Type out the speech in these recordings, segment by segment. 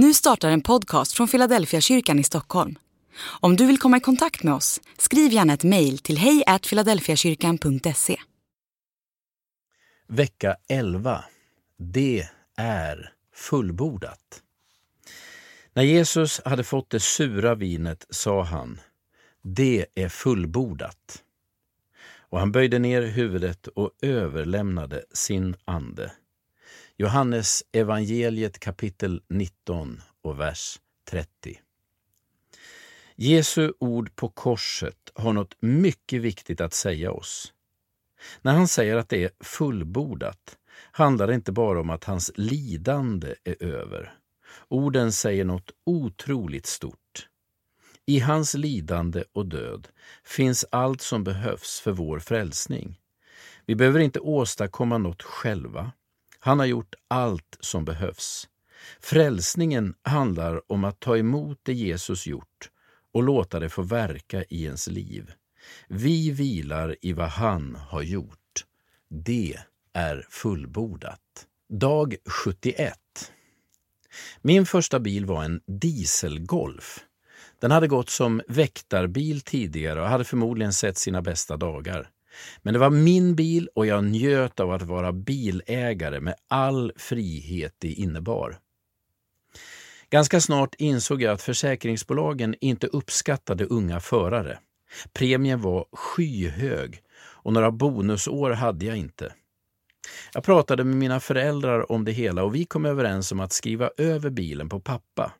Nu startar en podcast från Philadelphia kyrkan i Stockholm. Om du vill komma i kontakt med oss, skriv gärna ett mejl till hejfiladelfiakyrkan.se. Vecka 11. Det är fullbordat. När Jesus hade fått det sura vinet sa han, det är fullbordat. Och han böjde ner huvudet och överlämnade sin ande. Johannes evangeliet kapitel 19 och vers 30. Jesu ord på korset har något mycket viktigt att säga oss. När han säger att det är fullbordat handlar det inte bara om att hans lidande är över. Orden säger något otroligt stort. I hans lidande och död finns allt som behövs för vår frälsning. Vi behöver inte åstadkomma något själva. Han har gjort allt som behövs. Frälsningen handlar om att ta emot det Jesus gjort och låta det få verka i ens liv. Vi vilar i vad han har gjort. Det är fullbordat. Dag 71. Min första bil var en dieselgolf. Den hade gått som väktarbil tidigare och hade förmodligen sett sina bästa dagar. Men det var min bil och jag njöt av att vara bilägare med all frihet det innebar. Ganska snart insåg jag att försäkringsbolagen inte uppskattade unga förare. Premien var skyhög och några bonusår hade jag inte. Jag pratade med mina föräldrar om det hela och vi kom överens om att skriva över bilen på pappa.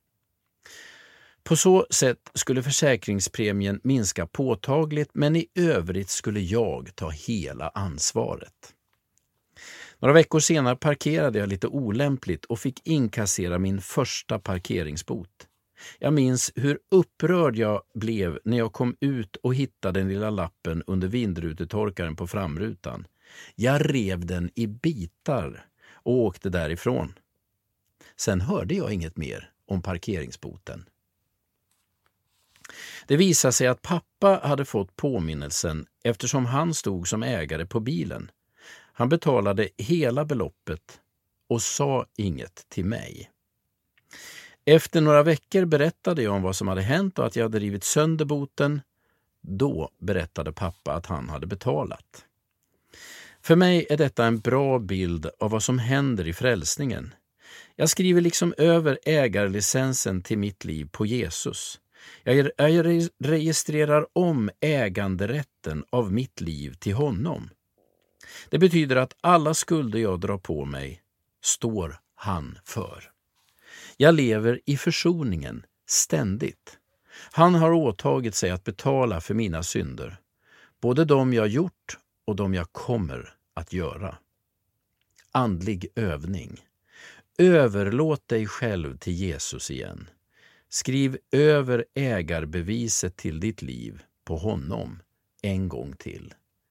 På så sätt skulle försäkringspremien minska påtagligt men i övrigt skulle jag ta hela ansvaret. Några veckor senare parkerade jag lite olämpligt och fick inkassera min första parkeringsbot. Jag minns hur upprörd jag blev när jag kom ut och hittade den lilla lappen under vindrutetorkaren på framrutan. Jag rev den i bitar och åkte därifrån. Sen hörde jag inget mer om parkeringsboten. Det visade sig att pappa hade fått påminnelsen eftersom han stod som ägare på bilen. Han betalade hela beloppet och sa inget till mig. Efter några veckor berättade jag om vad som hade hänt och att jag hade rivit sönder boten. Då berättade pappa att han hade betalat. För mig är detta en bra bild av vad som händer i frälsningen. Jag skriver liksom över ägarlicensen till mitt liv på Jesus. Jag registrerar om äganderätten av mitt liv till honom. Det betyder att alla skulder jag drar på mig står han för. Jag lever i försoningen ständigt. Han har åtagit sig att betala för mina synder, både de jag gjort och de jag kommer att göra. Andlig övning. Överlåt dig själv till Jesus igen. Skriv över ägarbeviset till ditt liv på honom en gång till.